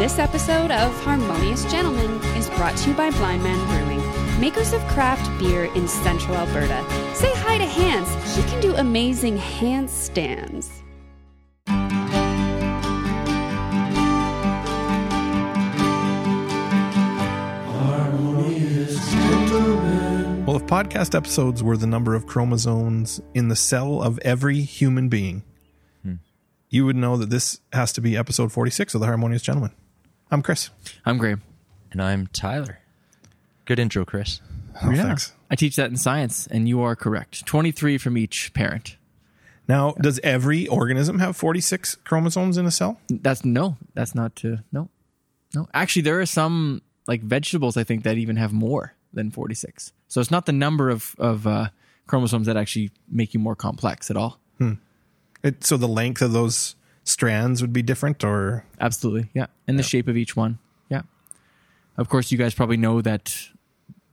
This episode of Harmonious Gentlemen is brought to you by Blind Man Brewing, makers of craft beer in central Alberta. Say hi to Hans. He can do amazing handstands. Well, if podcast episodes were the number of chromosomes in the cell of every human being, hmm. you would know that this has to be episode 46 of The Harmonious Gentleman. I'm Chris. I'm Graham. And I'm Tyler. Good intro, Chris. Oh, thanks. I teach that in science, and you are correct. 23 from each parent. Now, does every organism have 46 chromosomes in a cell? That's no, that's not to, no. No. Actually, there are some like vegetables, I think, that even have more than 46. So it's not the number of, of uh, chromosomes that actually make you more complex at all. It, so the length of those strands would be different, or Absolutely. Yeah. And the shape of each one. Yeah. Of course, you guys probably know that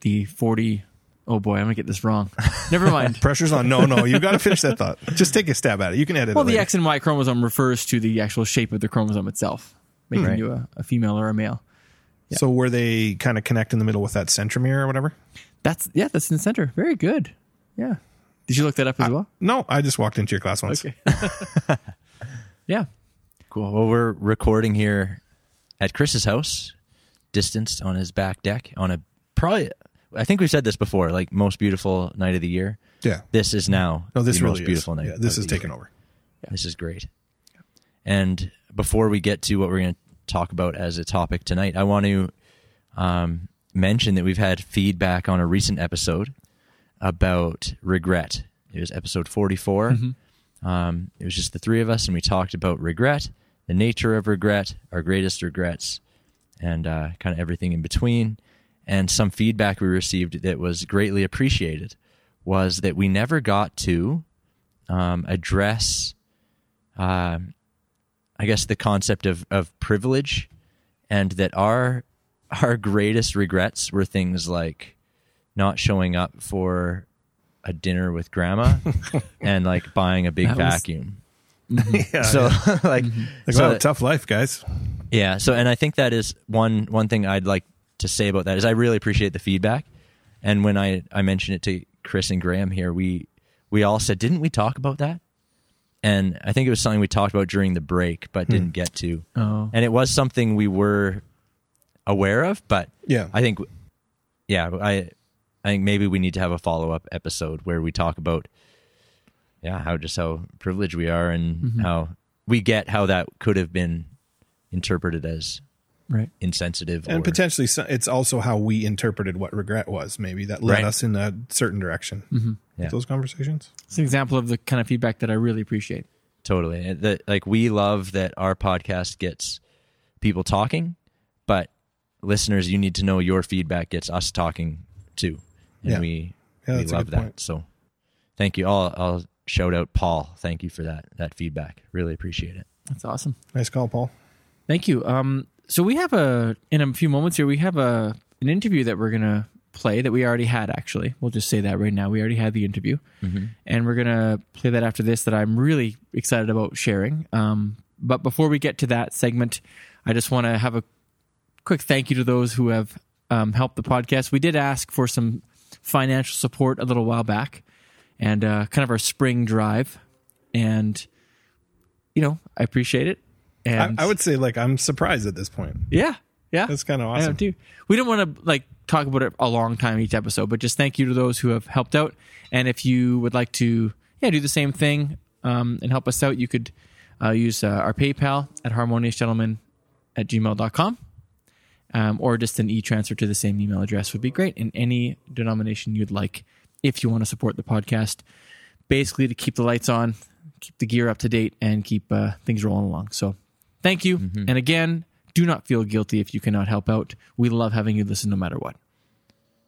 the 40. Oh boy, I'm going to get this wrong. Never mind. pressure's on? No, no, you got to finish that thought. Just take a stab at it. You can edit it. Well, the. X and Y chromosome refers to the actual shape of the chromosome itself, making Right. you a, a female or a male. So where they kind of connect in the middle with that centromere or whatever? That's yeah, that's in the center. Very good. Yeah. Did you look that up as well? No, I just walked into your class once. Okay. yeah. Cool. Well, we're recording here at Chris's house, distanced on his back deck on a probably, I think we've said this before, like most beautiful night of the year. Yeah. This is now No, this the really most beautiful is. night. Yeah, this is taken over. This is great. And before we get to what we're going to talk about as a topic tonight, I want to um, mention that we've had feedback on a recent episode about regret. It was episode 44. Um, it was just the three of us, and we talked about regret, the nature of regret, our greatest regrets, and uh, kind of everything in between. And some feedback we received that was greatly appreciated was that we never got to um, address um, I guess the concept of, of privilege and that our our greatest regrets were things like not showing up for a dinner with grandma and like buying a big That was- vacuum. Mm-hmm. yeah. So like mm-hmm. like, so wow, tough life, guys. yeah, so and I think that is one one thing I'd like to say about that is I really appreciate the feedback. And when I I mentioned it to Chris and Graham here, we we all said, "Didn't we talk about that?" And I think it was something we talked about during the break but hmm. didn't get to. Oh. And it was something we were aware of, but Yeah. I think yeah, I I think maybe we need to have a follow-up episode where we talk about yeah, how just how privileged we are and mm-hmm. how we get how that could have been interpreted as Right. insensitive and or, potentially it's also how we interpreted what regret was maybe that led Right. us in a certain direction mm-hmm. Yeah. with those conversations It's an example of the kind of feedback that I really appreciate. totally And that like we love that our podcast gets people talking but listeners you need to know your feedback gets us talking too and Yeah. we Yeah, we love that point. so thank you I'll, I'll shout out paul thank you for that that feedback really appreciate it That's awesome. nice call paul Thank you. Um, so we have a in a few moments here. We have a an interview that we're gonna play that we already had. Actually, we'll just say that right now. We already had the interview, and we're gonna play that after this. That I'm really excited about sharing. Um, but before we get to that segment, I just want to have a quick thank you to those who have um, helped the podcast. We did ask for some financial support a little while back, and uh, kind of our spring drive, and you know I appreciate it. I, And I would say like i'm surprised at this point yeah, yeah, that's kind of I awesome too. We don't want to like talk about it a long time each episode, but just thank you to those who have helped out. And if you would like to, yeah, do the same thing um, and help us out, you could uh, use uh, our PayPal at harmoniousgentleman at gmail.com. Um, or just an e-transfer to the same email address would be great in any denomination you'd like if you want to support the podcast basically to keep the lights on keep the gear up to date and keep uh, things rolling along. So thank you. And again do not feel guilty if you cannot help out. We love having you listen no matter what.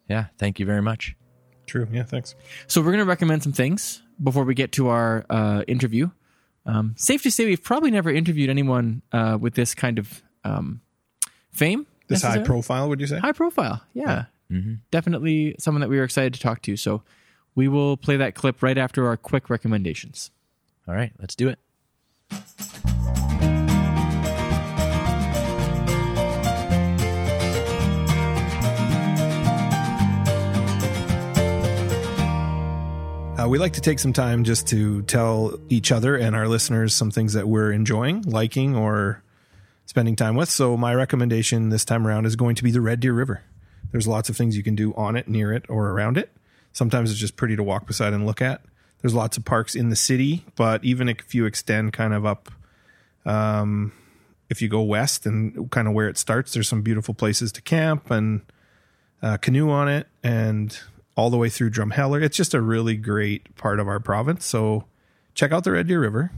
Yeah thank you very much. True. Yeah thanks. So we're going to recommend some things before we get to our uh, interview. Um, safe to say we've probably never interviewed anyone uh, with this kind of um, fame this high profile would you say? High profile yeah mm-hmm. definitely someone that we were excited to talk to. So we will play that clip right after our quick recommendations. All right, let's do it. Uh, we like to take some time just to tell each other and our listeners some things that we're enjoying, liking, or spending time with. So, my recommendation this time around is going to be the Red Deer River. There's lots of things you can do on it, near it, or around it. Sometimes it's just pretty to walk beside and look at. There's lots of parks in the city, but even if you extend kind of up, um, if you go west and kind of where it starts, there's some beautiful places to camp and uh, canoe on it, and all the way through Drumheller. It's just a really great part of our province. So check out the Red Deer River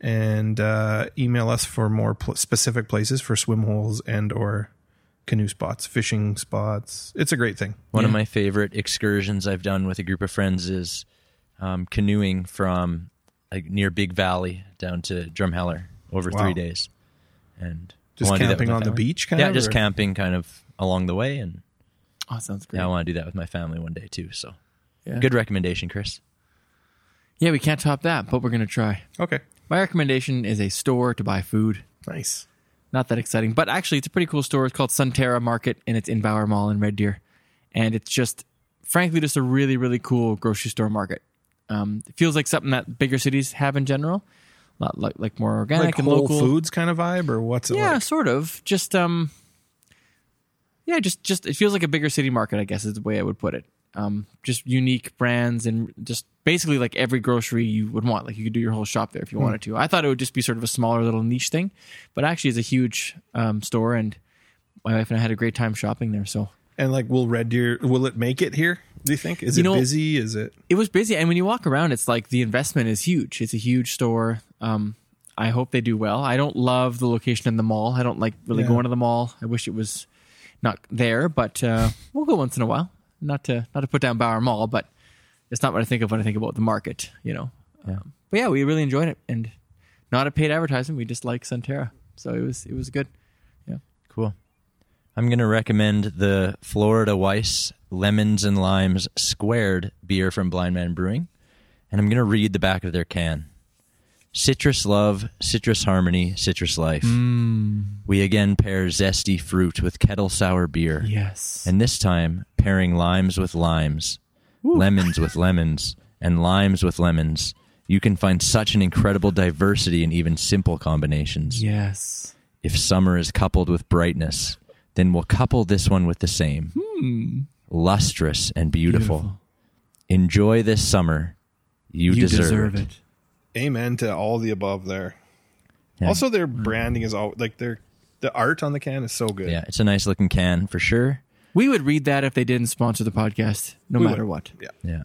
and uh, email us for more pl- specific places for swim holes and or canoe spots, fishing spots. It's a great thing. One of my favorite excursions I've done with a group of friends is um, canoeing from like near Big Valley down to Drumheller over Wow. three days, and Just wanna do that camping on the family. beach, kind yeah, of. just or- camping kind of along the way, and Oh, sounds great. yeah, I want to do that with my family one day too. So Yeah. good recommendation, Chris. Yeah, we can't top that, but we're gonna try. Okay, My recommendation is a store to buy food. nice. Not that exciting, but actually, it's a pretty cool store. It's called Sunterra Market, and it's in Bower Mall in Red Deer. And it's just, frankly, just a really, really cool grocery store market. Um, it feels like something that bigger cities have in general, a lot like like more organic Like and Whole local. Foods kind of vibe, or what's it yeah, like? sort of. Just um, yeah, just just it feels like a bigger city market. I guess is the way I would put it. Um, just unique brands and just basically like every grocery you would want. Like you could do your whole shop there if you wanted to. I thought it would just be sort of a smaller little niche thing, but actually it's a huge um, store, and my wife and I had a great time shopping there. So And like, will Red Deer will it make it here? Do you think? Is You it know- busy? Is it? it was busy, and when you walk around, it's like the investment is huge. It's a huge store. Um, I hope they do well. I don't love the location in the mall. I don't like really Yeah. going to the mall. I wish it was not there, but uh, we'll go once in a while. Not to not to put down Bower Mall, but it's not what I think of when I think about the market. You know. Um, but yeah, we really enjoyed it, and not a paid advertisement. We just like Sunterra, so it was it was good. Yeah. Cool. I'm going to recommend the Florida Weisse Lemons and Limes Squared beer from Blind Man Brewing. And I'm going to read the back of their can. Citrus love, citrus harmony, citrus life. Mm. We again pair zesty fruit with kettle sour beer. Yes. And this time, pairing limes with limes, lemons with lemons, and limes with lemons. You can find such an incredible diversity in even simple combinations. yes. If summer is coupled with brightness, then we'll couple this one with the same. Hmm. Lustrous and beautiful. Beautiful. Enjoy this summer. You, You deserve, deserve it. it. Amen to all the above there. Yeah. Also, their branding is all like their the art on the can is so good. Yeah, it's a nice looking can for sure. We would read that if they didn't sponsor the podcast, no We matter would. what. Yeah. Yeah.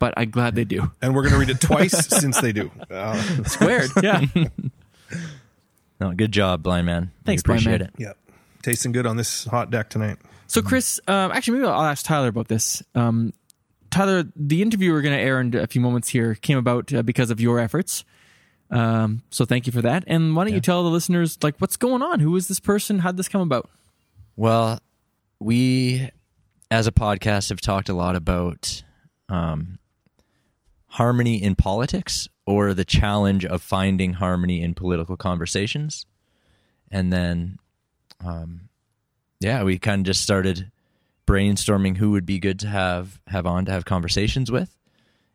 But I'm glad they do. And we're going to read it twice since they do. Uh, Squared. Yeah. No, good job, blind man. Thanks, we Blind appreciate Man. it. yeah. Tasting good on this hot deck tonight. so, Chris, um, actually, maybe I'll ask Tyler about this. Um, Tyler, the interview we're going to air in a few moments here came about uh, because of your efforts. Um, so, thank you for that. And why don't you tell the listeners, like, what's going on? Who is this person? How'd this come about? Well, we as a podcast have talked a lot about um, harmony in politics or the challenge of finding harmony in political conversations. And then, um, yeah, we kind of just started brainstorming who would be good to have have on to have conversations with.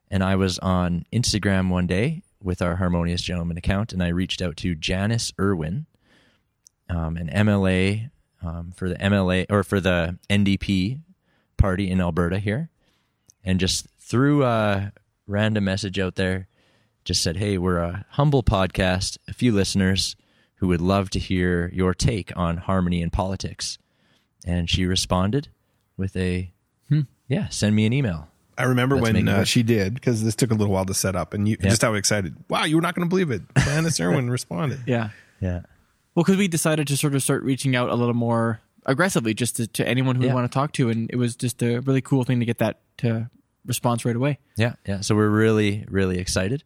And I was on Instagram one day with our Harmonious Gentleman account, and I reached out to Janis Irwin, um, an MLA um, for the MLA or for the NDP party in Alberta here, and just threw a random message out there. Just said, "Hey, we're a humble podcast, a few listeners who would love to hear your take on harmony in politics." And she responded with a, "Yeah, send me an email." I remember Let's when uh, she did because this took a little while to set up, and you Yeah. just how excited! Wow, you were not going to believe it. Janis Irwin responded. Yeah. Yeah, Well, because we decided to sort of start reaching out a little more aggressively just to, to anyone who Yeah. we want to talk to. And it was just a really cool thing to get that to response right away. Yeah, yeah. So we're really, really excited.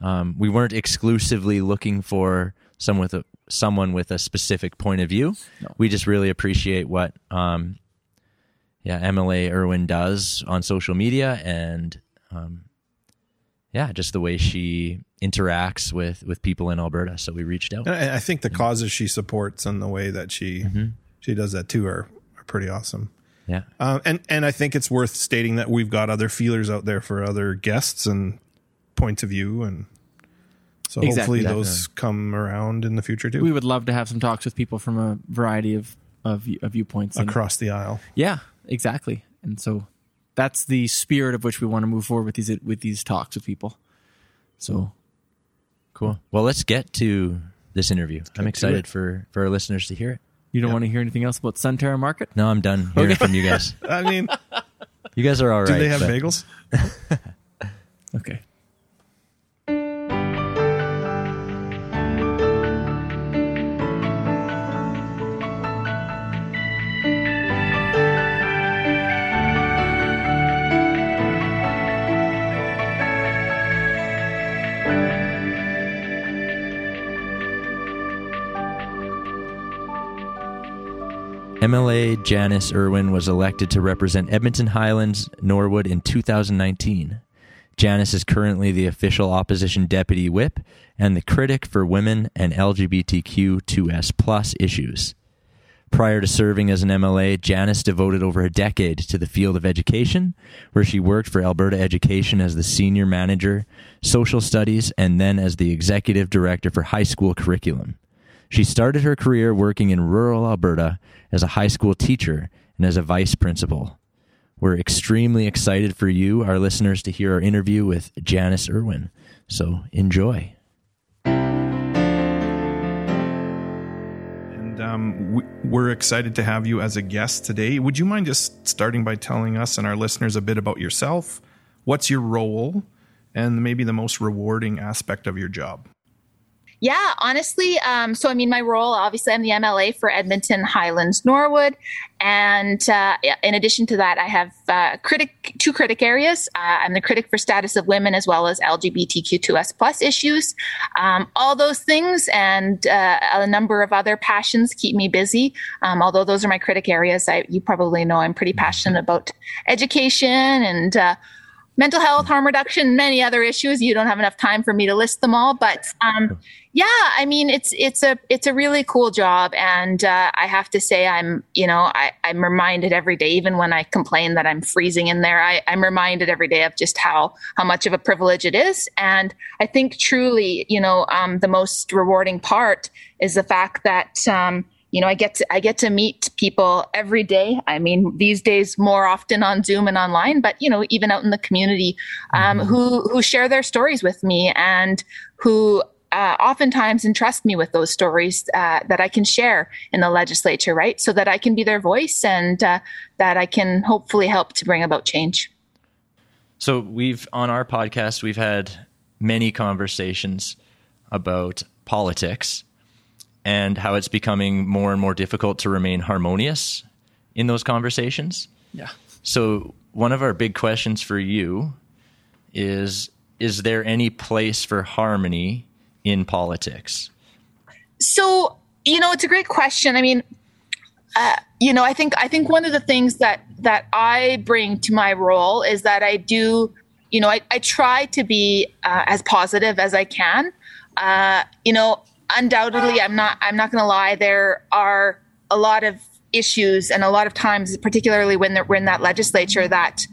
Um, we weren't exclusively looking for someone with a someone with a specific point of view. No. We just really appreciate what, um, yeah, MLA Irwin does on social media, and um, yeah, just the way she interacts with with people in Alberta. So we reached out. And I, I think the causes she supports and the way that she Mm-hmm. she does that too are, are pretty awesome. Yeah. Uh, and and I think it's worth stating that we've got other feelers out there for other guests and points of view, and so Exactly. hopefully Definitely. those come around in the future too, We would love to have some talks with people from a variety of of, of viewpoints. And- across the aisle. Yeah, exactly. And so that's the spirit of which we want to move forward with these with these talks with people. So Cool. Well, let's get to this interview. I'm excited for for our listeners to hear it. you don't want to hear anything else about Sunterra Market? No, I'm done hearing from you guys. I mean, You guys are all right. do they have but- bagels? MLA Janis Irwin was elected to represent Edmonton Highlands Norwood in 2019. Janis is currently the official opposition deputy whip and the critic for women and LGBTQ2S plus issues. Prior to serving as an MLA, Janis devoted over a decade to the field of education, where she worked for Alberta Education as the senior manager, social studies, and then as the executive director for high school curriculum. She started her career working in rural Alberta as a high school teacher and as a vice principal. We're extremely excited for you, our listeners, to hear our interview with Janis Irwin. So enjoy. And um, we, we're excited to have you as a guest today. Would you mind just starting by telling us and our listeners a bit about yourself? What's your role, and maybe the most rewarding aspect of your job? Yeah, honestly. Um, so, I mean, my role, obviously, I'm the MLA for Edmonton Highlands Norwood. And uh, in addition to that, I have uh, critic two critic areas. Uh, I'm the critic for status of women as well as LGBTQ2S plus issues. Um, all those things and uh, a number of other passions keep me busy. Um, although those are my critic areas, I, you probably know I'm pretty passionate about education and uh, mental health, harm reduction, many other issues. You don't have enough time for me to list them all, but um, yeah, I mean, it's it's a it's a really cool job, and uh, I have to say, I'm you know I, I'm reminded every day, even when I complain that I'm freezing in there, I, I'm reminded every day of just how how much of a privilege it is, and I think truly, you know, um, the most rewarding part is the fact that. Um, you know, I get to I get to meet people every day. I mean, these days more often on Zoom and online, but you know, even out in the community, um, who who share their stories with me and who uh, oftentimes entrust me with those stories uh, that I can share in the legislature, right? So that I can be their voice and uh, that I can hopefully help to bring about change. So we've on our podcast we've had many conversations about politics and how it's becoming more and more difficult to remain harmonious in those conversations. Yeah. So one of our big questions for you is is there any place for harmony in politics? So, you know, it's a great question. I mean, uh, you know, I think I think one of the things that that I bring to my role is that I do, you know, I, I try to be uh, as positive as I can. Uh, you know, undoubtedly, I'm not I'm not going to lie. There are a lot of issues and a lot of times, particularly when we're in that legislature, that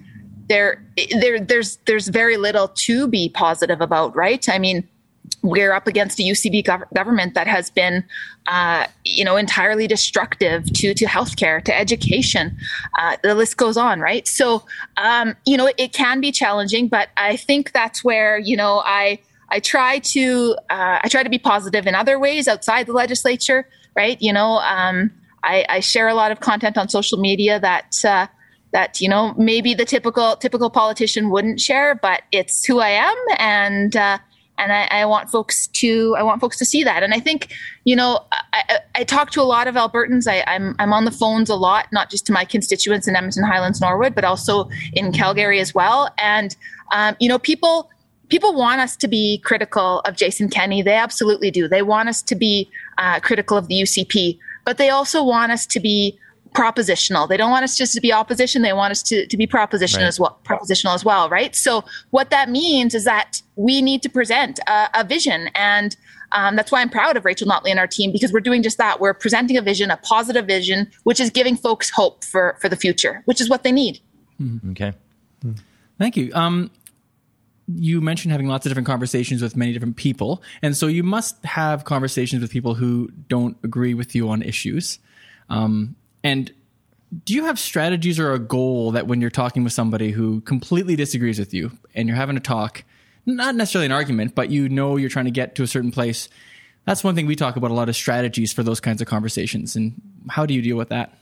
there there there's there's very little to be positive about, right? I mean we're up against a UCP gov- government that has been, uh, you know, entirely destructive to to healthcare, to education. Uh, the list goes on, right? So, um, you know, it, it can be challenging, but I think that's where you know I I try to uh, I try to be positive in other ways outside the legislature, right? You know, um, I, I share a lot of content on social media that. Uh, that you know maybe the typical typical politician wouldn't share, but it's who I am, and uh, and I, I, want folks to I want folks to see that. And I think you know I, I, talk to a lot of Albertans. I, am I'm, I'm on the phones a lot, not just to my constituents in Edmonton Highlands, Norwood, but also in Calgary as well. And um, you know people people want us to be critical of Jason Kenney. They absolutely do. They want us to be uh, critical of the UCP, but they also want us to be propositional. They don't want us just to be opposition. They want us to, to be proposition Right. as well, propositional as well, right? So what that means is that we need to present a, a vision, and um, that's why I'm proud of Rachel Notley and our team because we're doing just that. We're presenting a vision, a positive vision, which is giving folks hope for for the future, which is what they need. Okay. Thank you. Um, you mentioned having lots of different conversations with many different people, and so you must have conversations with people who don't agree with you on issues. Um, and do you have strategies or a goal that when you're talking with somebody who completely disagrees with you and you're having a talk, not necessarily an argument, but you know you're trying to get to a certain place? That's one thing we talk about a lot of strategies for those kinds of conversations. And how do you deal with that?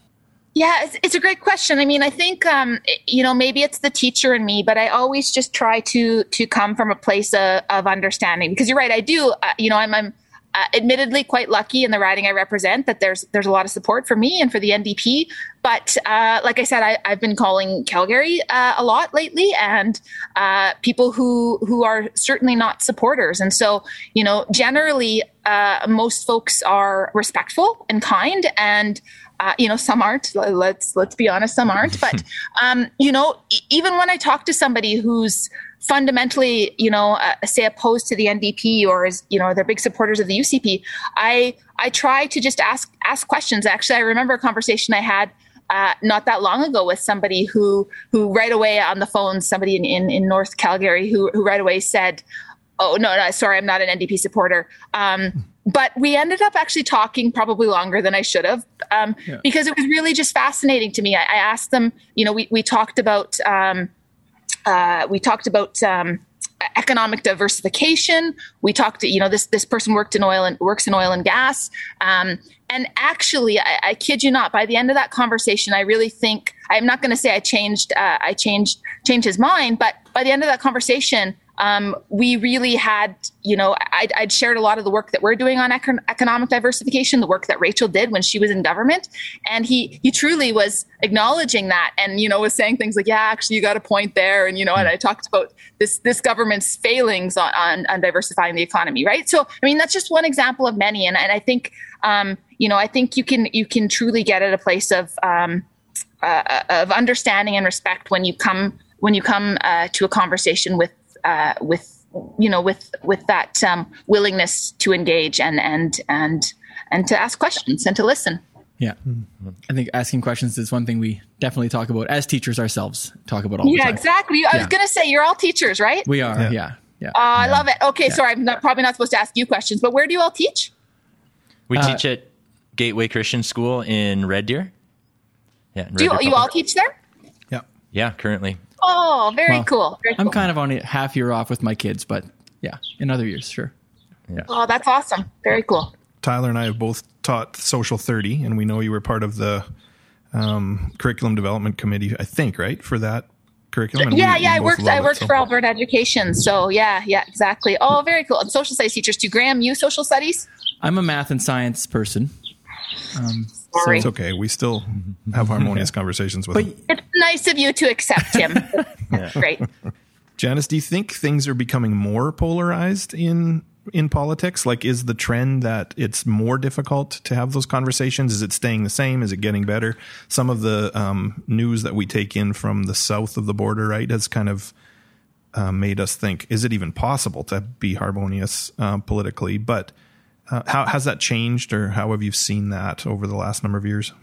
Yeah, it's, it's a great question. I mean, I think um, you know maybe it's the teacher in me, but I always just try to to come from a place of, of understanding because you're right. I do. Uh, you know, I'm, I'm uh, admittedly quite lucky in the riding I represent that there's there's a lot of support for me and for the NDP. But uh, like I said, I, I've been calling Calgary uh, a lot lately, and uh, people who who are certainly not supporters. And so, you know, generally, uh, most folks are respectful and kind, and uh, you know, some aren't. Let's let's be honest, some aren't. But um, you know, e- even when I talk to somebody who's fundamentally, you know, uh, say opposed to the NDP or is, you know, they're big supporters of the UCP, I I try to just ask ask questions. Actually, I remember a conversation I had uh, not that long ago with somebody who who right away on the phone, somebody in in, in North Calgary, who who right away said, "Oh no, no, sorry, I'm not an NDP supporter." Um, but we ended up actually talking probably longer than I should have um, because it was really just fascinating to me. I, I asked them, you know, we we talked about. Um, uh, we talked about um, economic diversification. We talked, you know, this this person worked in oil and works in oil and gas. Um, and actually, I, I kid you not, by the end of that conversation, I really think I'm not going to say I changed uh, I changed changed his mind, but by the end of that conversation. Um, we really had, you know, I'd, I'd shared a lot of the work that we're doing on econ- economic diversification, the work that Rachel did when she was in government, and he he truly was acknowledging that, and you know, was saying things like, "Yeah, actually, you got a point there," and you know, and I talked about this this government's failings on on, on diversifying the economy, right? So, I mean, that's just one example of many, and and I think, um, you know, I think you can you can truly get at a place of um, uh, of understanding and respect when you come when you come uh, to a conversation with uh, with you know with with that um, willingness to engage and and and and to ask questions and to listen. Yeah. I think asking questions is one thing we definitely talk about as teachers ourselves, talk about all the Yeah, time. exactly. I Yeah. was going to say you're all teachers, right? We are, Yeah. yeah. Yeah. Uh, I love it. Okay, sorry, I'm not, probably not supposed to ask you questions, but where do you all teach? We Uh, teach at Gateway Christian School in Red Deer. Yeah, in Do you, Deer you all teach there? Yeah. Yeah, currently. Oh, very Well, cool. Very I'm cool. kind of on a half year off with my kids, but yeah, in other years, sure. Yeah. Oh, that's awesome. Very cool. Tyler and I have both taught Social 30, and we know you were part of the um, curriculum development committee, I think, right, for that curriculum? And yeah, we- yeah. we I worked. love I it, worked so- for Alberta Education. So yeah, yeah, exactly. Oh, very cool. And social studies teachers too. Graham, you social studies? I'm a math and science person. Sorry. It's okay. We still have harmonious conversations with But him. It's nice of you to accept him. Great. Janis, do you think things are becoming more polarized in in politics? Like, is the trend that it's more difficult to have those conversations? Is it staying the same? Is it getting better? Some of the um, news that we take in from the south of the border, right, has kind of uh, made us think: Is it even possible to be harmonious uh, politically? But uh, how has that changed, or how have you seen that over the last number of years?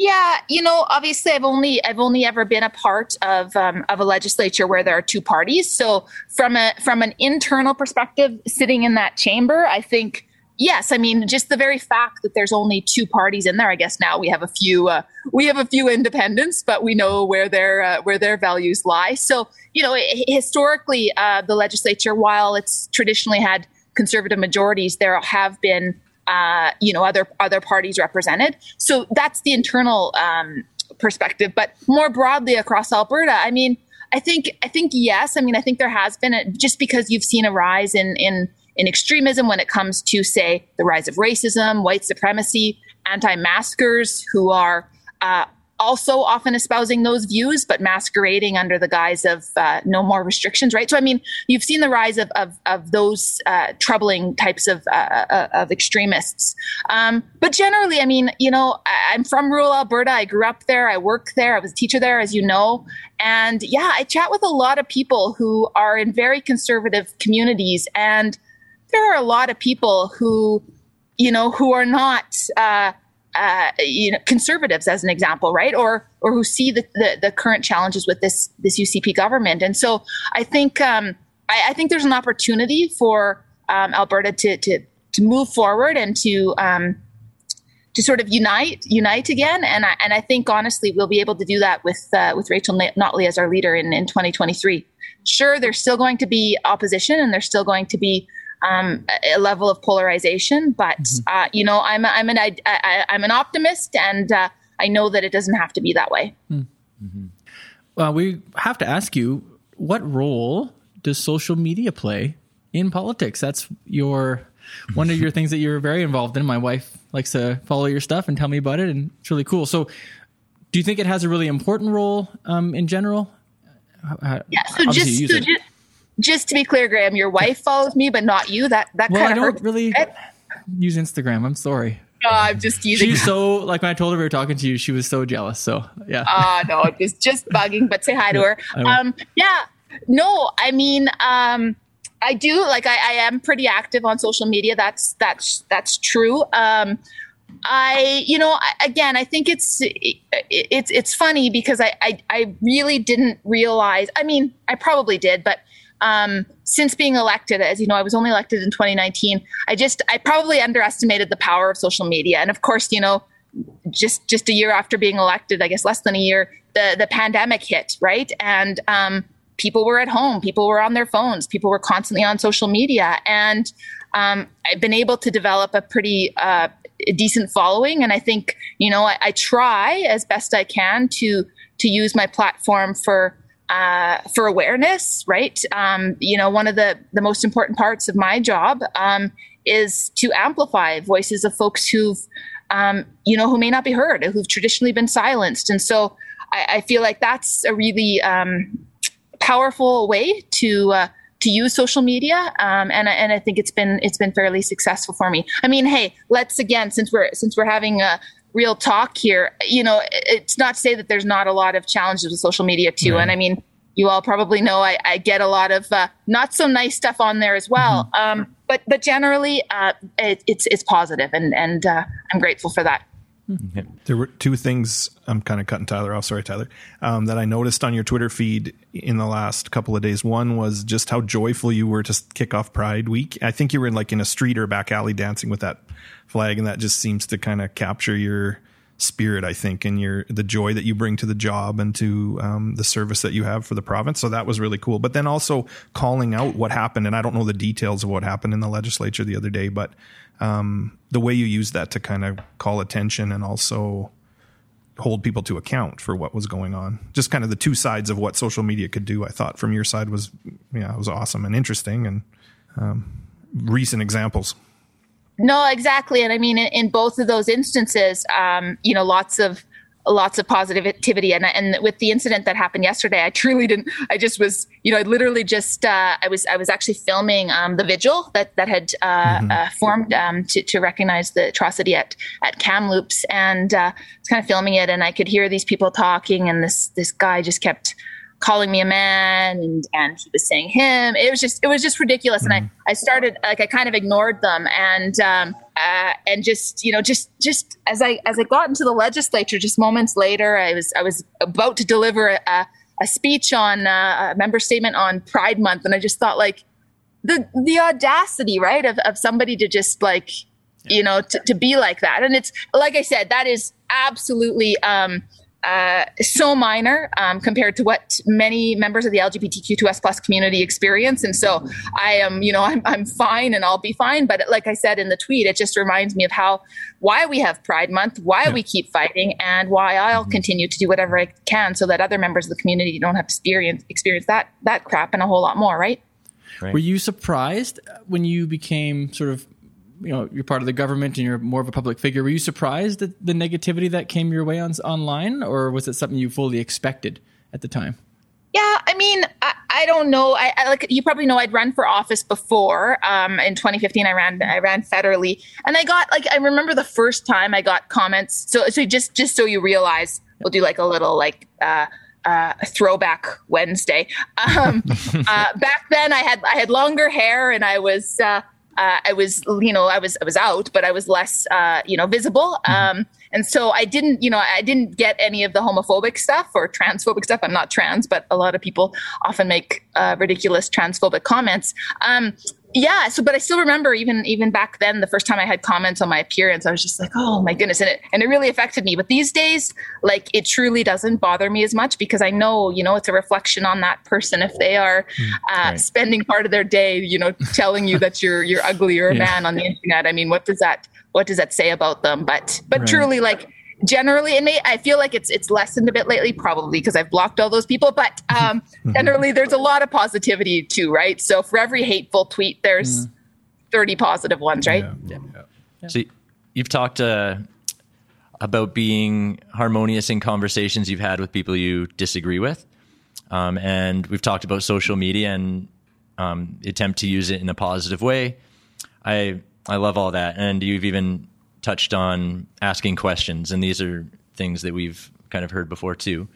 Yeah, you know, obviously, I've only I've only ever been a part of um, of a legislature where there are two parties. So from a from an internal perspective, sitting in that chamber, I think yes. I mean, just the very fact that there's only two parties in there. I guess now we have a few uh, we have a few independents, but we know where their uh, where their values lie. So you know, historically, uh, the legislature, while it's traditionally had conservative majorities, there have been uh, you know other other parties represented. So that's the internal um, perspective. But more broadly across Alberta, I mean, I think I think yes. I mean, I think there has been a, just because you've seen a rise in in in extremism when it comes to say the rise of racism, white supremacy, anti-maskers who are. Uh, also often espousing those views, but masquerading under the guise of uh, no more restrictions, right? So, I mean, you've seen the rise of of, of those uh, troubling types of uh, uh, of extremists. Um, but generally, I mean, you know, I, I'm from rural Alberta. I grew up there. I work there. I was a teacher there, as you know. And yeah, I chat with a lot of people who are in very conservative communities. And there are a lot of people who, you know, who are not, uh, you know, conservatives as an example, right? Or, or who see the, the, the, current challenges with this, this UCP government. And so I think, um, I, I think there's an opportunity for, um, Alberta to, to, to move forward and to, um, to sort of unite unite again and I, and I think honestly we'll be able to do that with uh, with Rachel Notley as our leader in, in 2023 sure there's still going to be opposition and there's still going to be um, a level of polarization but mm-hmm. uh, you know I'm I'm an I, I'm an optimist and uh, I know that it doesn't have to be that way mm-hmm. well we have to ask you what role does social media play in politics that's your one of your things that you're very involved in. My wife likes to follow your stuff and tell me about it, and it's really cool. So, do you think it has a really important role um, in general? yeah. So just, so just, just to be clear, Graham, your wife follows me, but not you. That that well, kind of I don't Really use Instagram. I'm sorry. No, I'm just using. She's so like when I told her we were talking to you, she was so jealous. So yeah. Ah, uh, no, just just bugging. But say hi to her. Um, yeah. No, I mean, um, I do like I, I, am pretty active on social media. That's that's that's true. Um, I you know again I think it's it's it's funny because I, I, I really didn't realize. I mean I probably did, but um, since being elected, as you know, I was only elected in 2019. I just I probably underestimated the power of social media, and of course, you know, just just a year after being elected, I guess less than a year, the the pandemic hit, right? And um, people were at home, people were on their phones, people were constantly on social media. And um, I've been able to develop a pretty uh, decent following. And I think, you know, I, I, try as best I can to to use my platform for uh, for awareness, right? Um, you know, one of the, the most important parts of my job um, is to amplify voices of folks who've, um, you know, who may not be heard, who've traditionally been silenced. And so I, I feel like that's a really um, powerful way to uh, to use social media, um, and and I think it's been it's been fairly successful for me. I mean, hey, let's again since we're since we're having a real talk here, you know, it's not to say that there's not a lot of challenges with social media too, right. and I mean. You all probably know I, I get a lot of uh, not so nice stuff on there as well, mm-hmm. um, but but generally uh, it, it's it's positive, and and uh, I'm grateful for that. There were two things. I'm kind of cutting Tyler off. Sorry, Tyler. Um, that I noticed on your Twitter feed in the last couple of days. One was just how joyful you were to kick off Pride Week. I think you were in like in a street or back alley dancing with that flag, and that just seems to kind of capture your spirit. I think and your the joy that you bring to the job and to um, the service that you have for the province. So that was really cool. But then also calling out what happened, and I don't know the details of what happened in the legislature the other day, but um, the way you use that to kind of call attention and also hold people to account for what was going on. Just kind of the two sides of what social media could do. I thought from your side was yeah, it was awesome and interesting and um, recent examples. No, exactly, and I mean in, in both of those instances, um, you know, lots of lots of positivity. And and with the incident that happened yesterday i truly didn't i just was you know i literally just uh, i was i was actually filming um, the vigil that that had uh, mm-hmm. uh, formed um, to, to recognize the atrocity at at kamloops. And uh, I was kind of filming it and i could hear these people talking and this this guy just kept calling me a man and and he was saying him it was just it was just ridiculous mm-hmm. and i mm-hmm. i started like i kind of ignored them and um uh, and just you know just just as i as i got into the legislature just moments later i was i was about to deliver a, a speech on uh, a member statement on pride month and i just thought like the the audacity right of, of somebody to just like you know to, to be like that and it's like i said that is absolutely um uh, so minor um, compared to what many members of the LGBTQ2S plus community experience. And so I am, you know, I'm, I'm fine and I'll be fine. But like I said in the tweet, it just reminds me of how, why we have Pride Month, why yeah. we keep fighting, and why I'll mm-hmm. continue to do whatever I can so that other members of the community don't have to experience, experience that, that crap and a whole lot more, right? Right. Were you surprised when you became sort of you know you're part of the government and you're more of a public figure. Were you surprised at the negativity that came your way on online, or was it something you fully expected at the time? Yeah, I mean, I, I don't know. I, I, like you probably know I'd run for office before. Um, in 2015, I ran I ran federally, and I got like I remember the first time I got comments. So so just just so you realize, we'll do like a little like. Uh, uh, throwback Wednesday. Um, uh, back then, I had I had longer hair and I was uh, uh, I was you know I was I was out, but I was less uh, you know visible. Um, and so I didn't, you know, I didn't get any of the homophobic stuff or transphobic stuff. I'm not trans, but a lot of people often make uh, ridiculous transphobic comments. Um, yeah. So, but I still remember even even back then, the first time I had comments on my appearance, I was just like, oh my goodness, and it and it really affected me. But these days, like it truly doesn't bother me as much because I know, you know, it's a reflection on that person if they are hmm. uh, right. spending part of their day, you know, telling you that you're you're ugly or a yeah. man on the internet. I mean, what does that what does that say about them? But but right. truly, like generally, and may, I feel like it's it's lessened a bit lately, probably because I've blocked all those people. But um, mm-hmm. generally, there's a lot of positivity too, right? So for every hateful tweet, there's mm. 30 positive ones, right? Yeah. yeah. yeah. So you've talked uh, about being harmonious in conversations you've had with people you disagree with, um, and we've talked about social media and um, attempt to use it in a positive way. I I love all that. And you've even touched on asking questions, and these are things that we've kind of heard before too.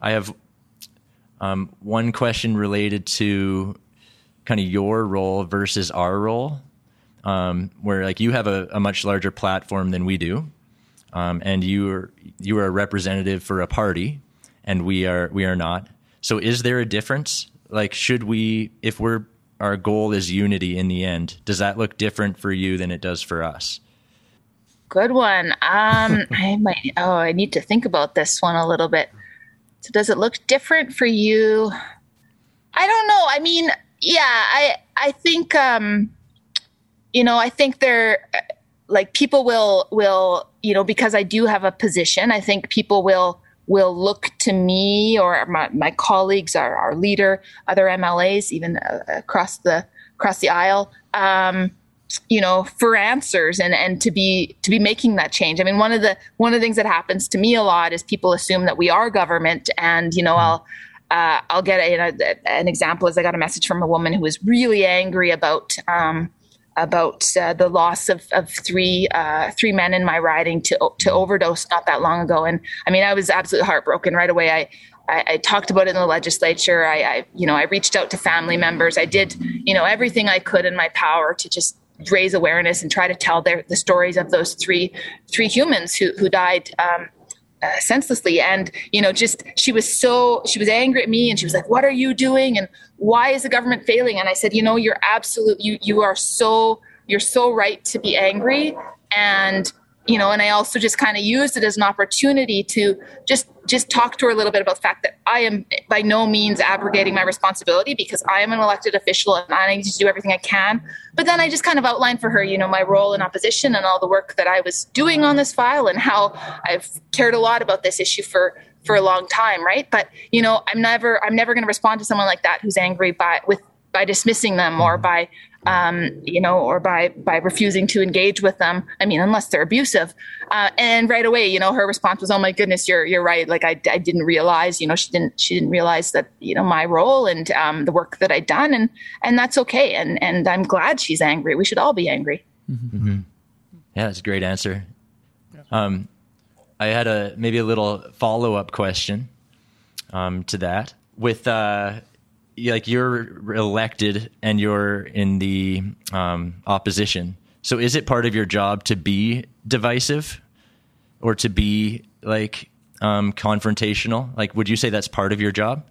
I have um, one question related to kind of your role versus our role, um, where like you have a, a, much larger platform than we do, um, and you are you are a representative for a party, and we are we are not. So, is there a difference? Like, should we, if we're our goal is unity in the end. Does that look different for you than it does for us? Good one. Um, I might. Oh, I need to think about this one a little bit. So, does it look different for you? I don't know. I mean, yeah, I I think um, you know, I think there like people will will you know because I do have a position. I think people will will look to me or my, my colleagues, our, our leader, other MLAs, even uh, across the across the aisle, um, you know, for answers and and to be to be making that change. I mean, one of the one of the things that happens to me a lot is people assume that we are government, and you know, I'll. Uh, I'll get a, you know, an example is I got a message from a woman who was really angry about um, about uh, the loss of, of three uh, three men in my riding to to overdose not that long ago, and I mean I was absolutely heartbroken right away. I I, I talked about it in the legislature. I, I you know I reached out to family members. I did you know everything I could in my power to just raise awareness and try to tell their the stories of those three three humans who who died um, uh, senselessly. And you know just she was so she was angry at me and she was like what are you doing? And why is the government failing? And i said you know you're absolute you you are so you're so right to be angry. And you know and i also just kind of used it as an opportunity to just just talk to her a little bit about the fact that i am by no means abrogating my responsibility because i am an elected official and i need to do everything i can. But then i just kind of outlined for her you know my role in opposition and all the work that i was doing on this file and how i've cared a lot about this issue for for a long time right? But you know i'm never i'm never going to respond to someone like that who's angry by with by dismissing them or by um, you know, or by by refusing to engage with them. I mean, unless they're abusive. Uh, and right away, you know, her response was, "Oh my goodness, you're you're right. Like I, I didn't realize, you know, she didn't she didn't realize that you know my role and um, the work that I'd done, and and that's okay. And and I'm glad she's angry. We should all be angry. Mm-hmm. Yeah, that's a great answer. Um, I had a maybe a little follow up question um, to that with uh, like you're elected and you're in the um, opposition. So is it part of your job to be divisive or to be like um, confrontational? Like, would you say that's part of your job?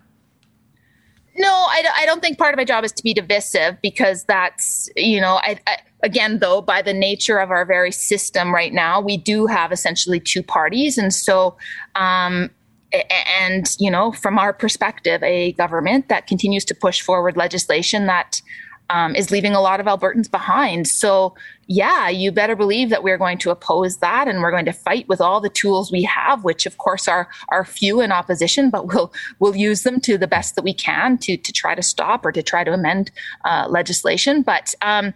No, I, I don't think part of my job is to be divisive because that's, you know, I, I, again, though, by the nature of our very system right now, we do have essentially two parties. And so, um, and you know from our perspective a government that continues to push forward legislation that um, is leaving a lot of albertans behind. So yeah you better believe that we're going to oppose that and we're going to fight with all the tools we have which of course are are few in opposition but we'll we'll use them to the best that we can to to try to stop or to try to amend uh, legislation. But um,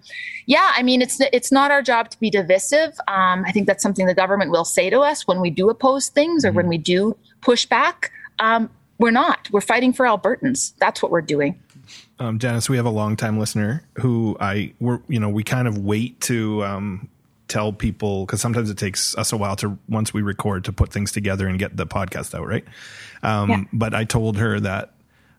yeah i mean it's it's not our job to be divisive. Um, i think that's something the government will say to us when we do oppose things or mm-hmm. when we do pushback. Um, we're not. We're fighting for Albertans. That's what we're doing. um, Janis, we have a longtime listener who I we're you know we kind of wait to um, tell people because sometimes it takes us a while to once we record to put things together and get the podcast out, right? Um, Yeah. But I told her that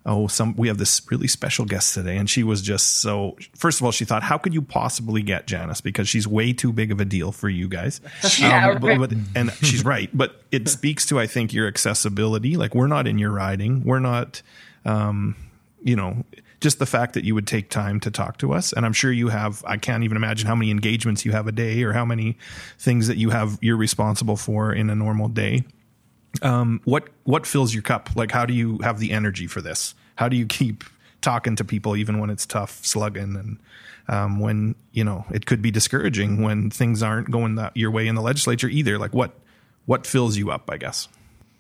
oh, some we have this really special guest today, and she was just so. First of all, she thought, how could you possibly get Janis because she's way too big of a deal for you guys. Yeah, Um, but- right. but- and she's right, but it speaks to I think your accessibility. Like we're not in your riding, we're not. Um, you know, just the fact that you would take time to talk to us. And I'm sure you have, I can't even imagine how many engagements you have a day or how many things that you have, you're responsible for in a normal day. Um, what, what fills your cup? Like, how do you have the energy for this? How do you keep talking to people even when it's tough slugging and, um, when, you know, it could be discouraging when things aren't going that your way in the legislature either? Like what, what fills you up, I guess?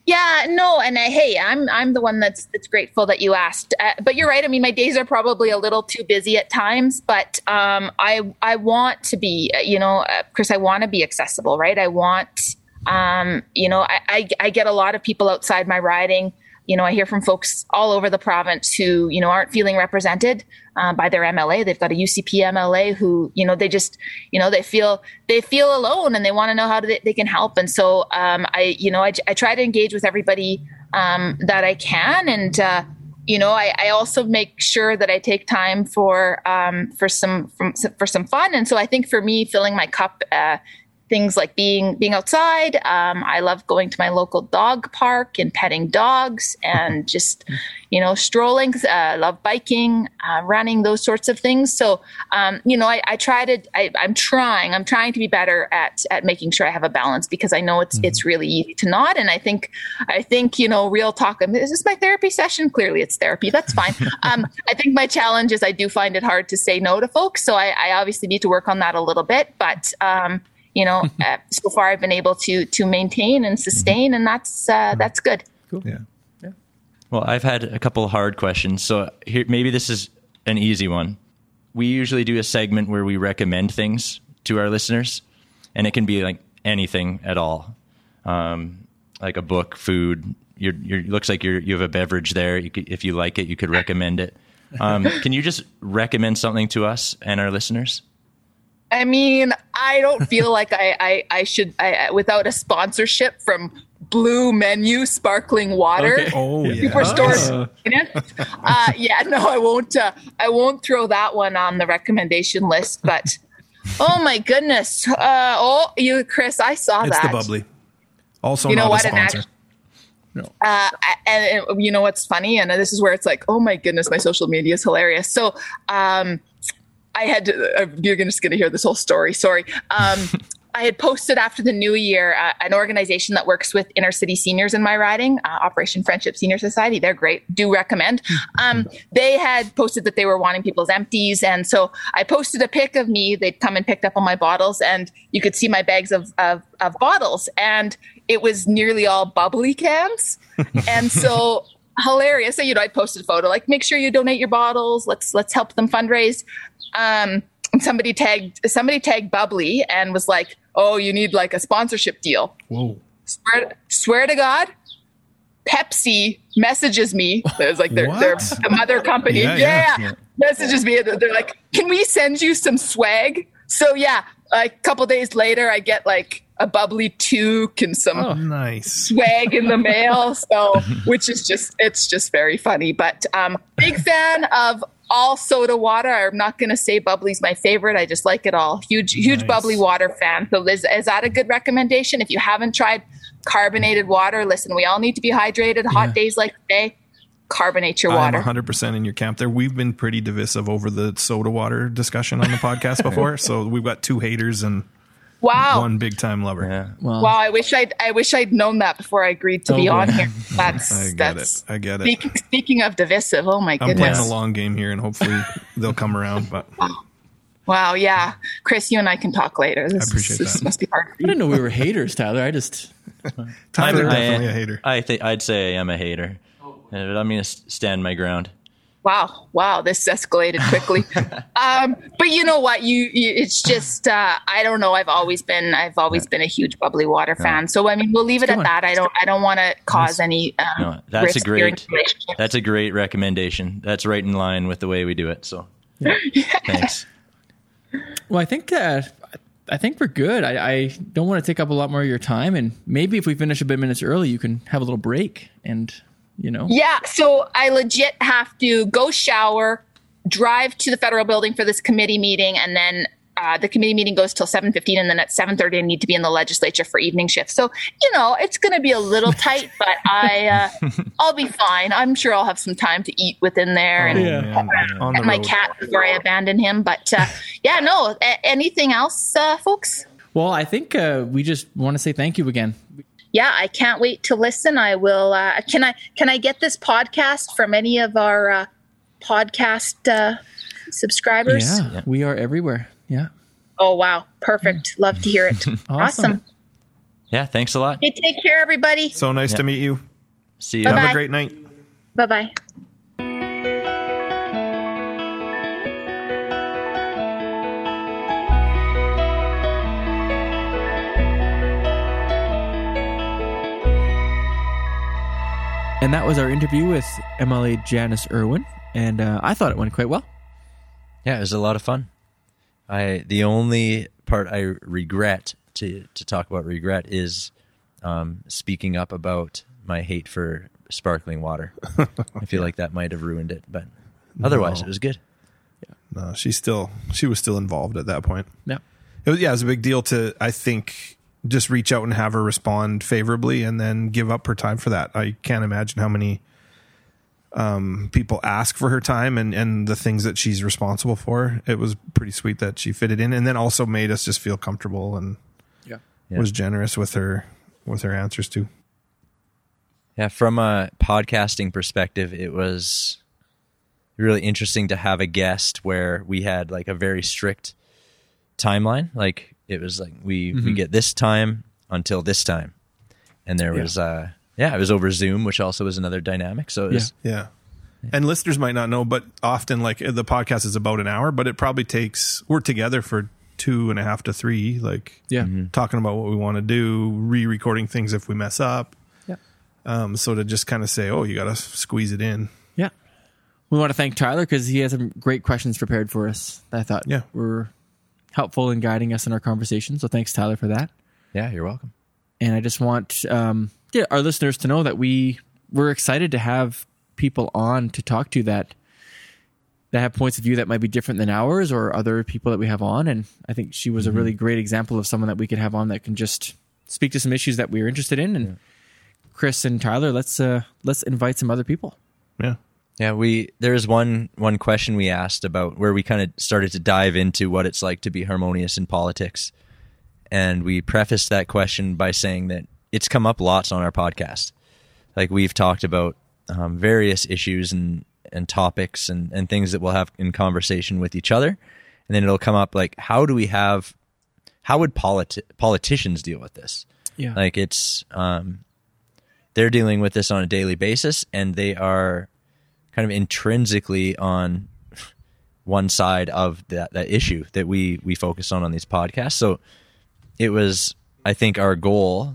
Yeah, no, and uh, hey, I'm I'm the one that's that's grateful that you asked. Uh, but you're right. I mean, my days are probably a little too busy at times, but um, I I want to be, uh, you know, uh, Chris, I want to be accessible, right? I want, um, you know, I, I I get a lot of people outside my riding. You know, I hear from folks all over the province who you know aren't feeling represented uh, by their MLA. They've got a UCP MLA who you know they just you know they feel they feel alone and they want to know how they, they can help. And so um, I you know I, I try to engage with everybody um, that I can and. Uh, you know, I, I also make sure that I take time for um, for some for some fun, and so I think for me, filling my cup, uh, things like being being outside. Um, I love going to my local dog park and petting dogs, and just you know strolling. Uh, I love biking, uh, running, those sorts of things. So um, you know, I, I try to. I, I'm trying. I'm trying to be better at at making sure I have a balance because I know it's it's really easy to not. And I think I think you know, real talk. I mean, is this my therapy session? Clearly, it's therapy. That's fine. um, I think my challenge is I do find it hard to say no to folks. So I, I obviously need to work on that a little bit, but. You know, uh, so far I've been able to to maintain and sustain, and that's uh, that's good. Cool. Yeah. Well, I've had a couple hard questions, so here maybe this is an easy one. We usually do a segment where we recommend things to our listeners, and it can be like anything at all, um, like a book, food. You're, you're looks like you're, you have a beverage there. You could, if you like it, you could recommend it. Um, can you just recommend something to us and our listeners? I mean, I don't feel like I I, I should I, I- without a sponsorship from Blue Menu sparkling water. Okay. Oh, yeah. Superstores. Uh, yeah, no, I won't. Uh, I won't throw that one on the recommendation list. But oh my goodness! Uh, oh, you, Chris, I saw It's that. the bubbly. Also You know not what? a An sponsor. act- Uh, and, and you know what's funny, and this is where it's like, oh my goodness, my social media is hilarious. So, um, I had to, uh, you're just going to hear this whole story. Sorry. Um, I had posted after the new year uh, an organization that works with inner city seniors in my riding, uh, Operation Friendship Senior Society. They're great. Do recommend. Um, they had posted that they were wanting people's empties. And so I posted a pic of me. They'd come and picked up all my bottles, and you could see my bags of, of, of bottles. And it was nearly all bubbly cans. and so hilarious. So, you know, I posted a photo like, make sure you donate your bottles. Let's let's help them fundraise. Um, and somebody tagged somebody tagged Bubbly and was like, "Oh, you need like a sponsorship deal." Whoa. Swear, swear to God, Pepsi messages me. It's like their, their the mother company. Yeah, Yeah, yeah. messages me. They're like, "Can we send you some swag?" So yeah, a couple days later, I get like a bubbly toque and some Nice. swag in the mail. So, which is just, it's just very funny. But um, big fan of all soda water. I'm not going to say bubbly's my favorite. I just like it all. Huge, huge Nice. bubbly water fan. So, is, is that a good recommendation? If you haven't tried carbonated water, listen, we all need to be hydrated. Hot days like today, carbonate your I'm water. 100% in your camp there. We've been pretty divisive over the soda water discussion on the podcast before. so we've got two haters and Wow. one big time lover. Yeah. Well, Wow, I wish I'd I wish I'd known that before I agreed to be Oh, boy. on here. That's I get that's it. I get it. speaking, speaking of divisive. Oh my goodness. I'm goodness! playing the long game here and hopefully they'll come around. But Wow, yeah, Chris, you and I can talk later. This, appreciate this that. must be hard. I you. didn't know we were haters, Tyler. I just Tyler I'm- definitely I, a hater. I think I'd say I am a hater, oh. but I'm going to stand my ground. Wow, wow, this escalated quickly. um, but you know what? You, you it's just uh, I don't know. I've always been I've always been a huge bubbly water fan. So I mean, we'll leave it at one. that. I don't I don't want to cause any. Um, No, that's a risk here in great that's a great recommendation. That's right in line with the way we do it. So thanks. Well, I think uh, I think we're good. I, I don't want to take up a lot more of your time, and maybe if we finish a bit minutes early, you can have a little break, and you know, Yeah, so I legit have to go shower, drive to the federal building for this committee meeting, and then uh, the committee meeting goes till seven fifteen, and then at seven thirty I need to be in the legislature for evening shift. So you know it's going to be a little tight, but I uh, I'll be fine. I'm sure I'll have some time to eat within there and man, on the my road. cat before I abandon him. But uh, yeah, no. A- anything else, uh, folks? Well, I think uh, we just want to say thank you again. yeah, I can't wait to listen. I will. Uh, can I can I get this podcast from any of our uh, podcast uh, subscribers? Yeah, we are everywhere. Yeah, Oh wow, perfect. Love to hear it. awesome. Yeah, thanks a lot. Hey, take care, everybody. So nice to meet you. See you. Have Bye-bye. a great night. Bye bye. And that was our interview with MLA Janis Irwin, and uh, I thought it went quite well. Yeah, it was a lot of fun. I the only part I regret to to talk about regret is um, speaking up about my hate for sparkling water. I feel like that might have ruined it, but otherwise No. it was good. No, she's still she was still involved at that point. Yeah, It was, yeah, it was a big deal to I think just reach out and have her respond favorably and then give up her time for that. I can't imagine how many um, people ask for her time and and the things that she's responsible for. It was pretty sweet that she fitted in and then also made us just feel comfortable and yeah. Yeah. was generous with her with her answers too. Yeah, from a podcasting perspective, it was really interesting to have a guest where we had like a very strict timeline. Like it was like we we get this time until this time, and there Yeah. was uh yeah, it was over Zoom, which also was another dynamic. So it was Yeah. And listeners might not know, but often like the podcast is about an hour, but it probably takes we're together for two and a half to three, like Yeah. talking about what we want to do, re-recording things if we mess up. Yeah. Um, so to just kind of say, oh, you got to squeeze it in. Yeah. We want to thank Tyler because he has some great questions prepared for us that I thought Yeah. were helpful in guiding us in our conversation. So thanks, Tyler, for that. yeah, you're welcome. And I just want um, yeah, our listeners to know that we we're excited to have people on to talk to that that have points of view that might be different than ours or other people that we have on. And I think she was a really great example of someone that we could have on that can just speak to some issues that we're interested in. And Chris and Tyler, let's uh, let's invite some other people. Yeah. Yeah, we there's one one question we asked about where we kind of started to dive into what it's like to be harmonious in politics. And we prefaced that question by saying that it's come up lots on our podcast. Like we've talked about um, various issues and and topics and and things that we'll have in conversation with each other. And then it'll come up like how do we have how would politi- politicians deal with this? Yeah. Like it's um they're dealing with this on a daily basis and they are kind of intrinsically on one side of that, that issue that we we focus on on these podcasts. So it was, I think, our goal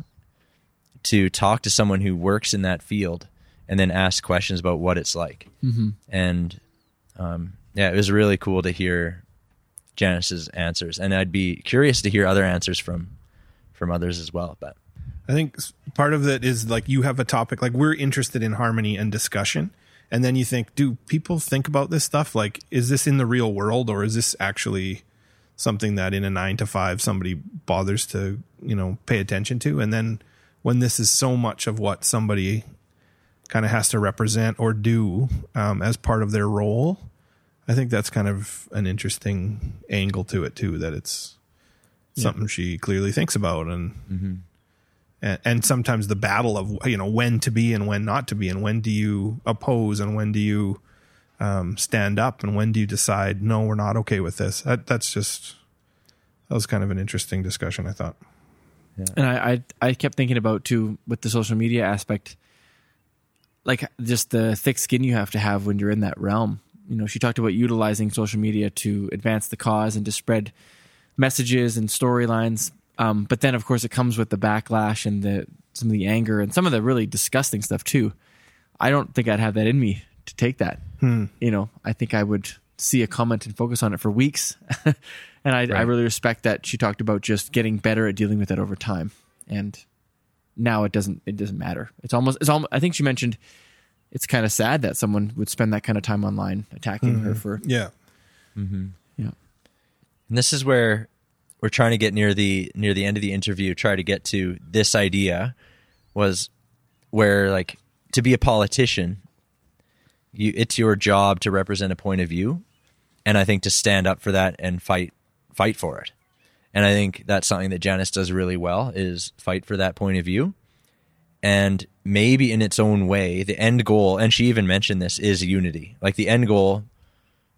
to talk to someone who works in that field and then ask questions about what it's like. Mm-hmm. And um, yeah, it was really cool to hear Janis's answers, and I'd be curious to hear other answers from from others as well. But I think part of it is like you have a topic, like we're interested in harmony and discussion. And then you think, do people think about this stuff? Like, is this in the real world or is this actually something that in a nine to five somebody bothers to, you know, pay attention to? And then when this is so much of what somebody kind of has to represent or do um, as part of their role, I think that's kind of an interesting angle to it too, that it's something she clearly thinks about and and, and sometimes the battle of you know when to be and when not to be and when do you oppose and when do you um, stand up and when do you decide no we're not okay with this that, that's just that was kind of an interesting discussion i thought and I, I I kept thinking about too with the social media aspect. like just the thick skin you have to have when you're in that realm. You know, she talked about utilizing social media to advance the cause and to spread messages and storylines. Um, but then, of course, it comes with the backlash and the some of the anger and some of the really disgusting stuff too. I don't think I'd have that in me to take that. You know, I think I would see a comment and focus on it for weeks. and I, I really respect that she talked about just getting better at dealing with it over time. And now it doesn't it doesn't matter. It's almost it's almost I think she mentioned it's kind of sad that someone would spend that kind of time online attacking her for Yeah. Mm-hmm. yeah. And this is where we're trying to get near the near the end of the interview. Try to get to this idea was where like to be a politician, you it's your job to represent a point of view, and I think to stand up for that and fight fight for it. And I think that's something that Janis does really well is fight for that point of view. And maybe in its own way, the end goal, and she even mentioned this, is unity. Like the end goal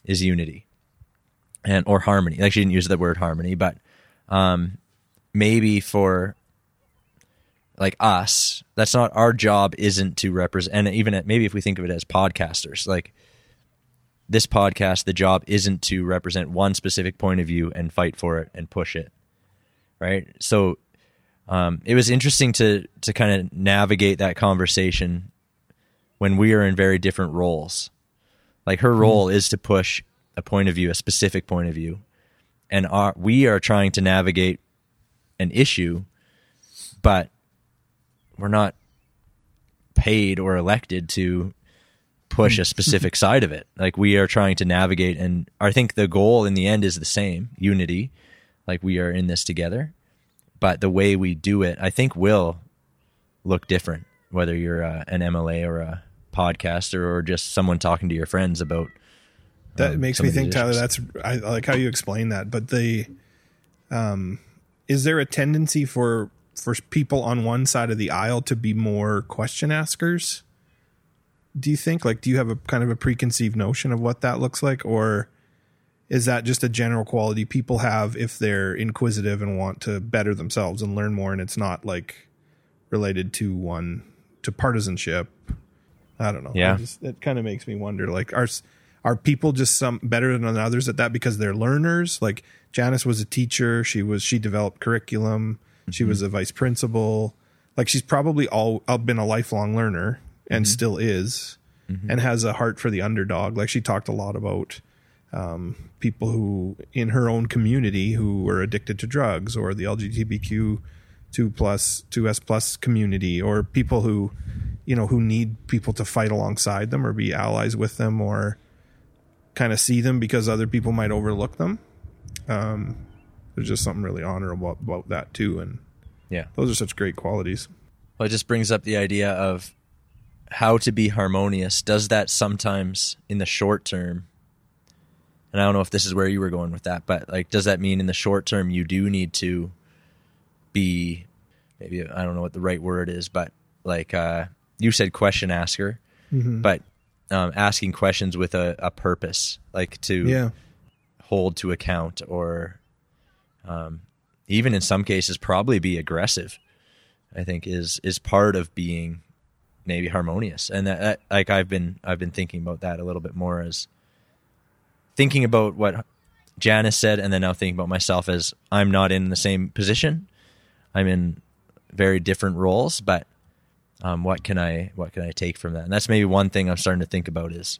is unity and or harmony. Like she didn't use the word harmony, but um, maybe for like us, that's not our job. Isn't to represent, and even at, maybe if we think of it as podcasters, like this podcast, the job isn't to represent one specific point of view and fight for it and push it, right? So um, it was interesting to to kind of navigate that conversation when we are in very different roles. Like her role is to push a point of view, a specific point of view, and our, we are trying to navigate an issue, but we're not paid or elected to push a specific side of it. Like we are trying to navigate, and I think the goal in the end is the same: unity. Like we are in this together, but the way we do it, I think, will look different. Whether you're uh, an MLA or a podcaster or just someone talking to your friends about That um, makes me think, Tyler. That's I like how you explain that. But the, um, is there a tendency for for people on one side of the aisle to be more question askers? Do you think? Like, do you have a kind of a preconceived notion of what that looks like, or is that just a general quality people have if they're inquisitive and want to better themselves and learn more, and it's not like related to one to partisanship? I don't know. Yeah. Just- it kind of makes me wonder. Like, are are people just some better than others at that because they're learners? Like Janis was a teacher. She was she developed curriculum. She was a vice principal. Like she's probably all uh, been a lifelong learner and still is, and has a heart for the underdog. Like she talked a lot about um, people who in her own community who were addicted to drugs or the LGBTQ two plus two S plus community or people who you know who need people to fight alongside them or be allies with them or kind of see them because other people might overlook them. Um, there's just something really honorable about that too, and yeah. those are such great qualities. Well, it just brings up the idea of how to be harmonious. Does that sometimes in the short term? And I don't know if this is where you were going with that, but like, does that mean in the short term you do need to be maybe I don't know what the right word is, but like uh, you said, question asker, but um, asking questions with a, a purpose, like to Yeah, hold to account or um, even in some cases probably be aggressive i think is is part of being maybe harmonious. And that, that like i've been i've been thinking about that a little bit more as thinking about what janis said and then now thinking about myself as i'm not in the same position. I'm in very different roles but um, what can i what can i take from that and that's maybe one thing i'm starting to think about is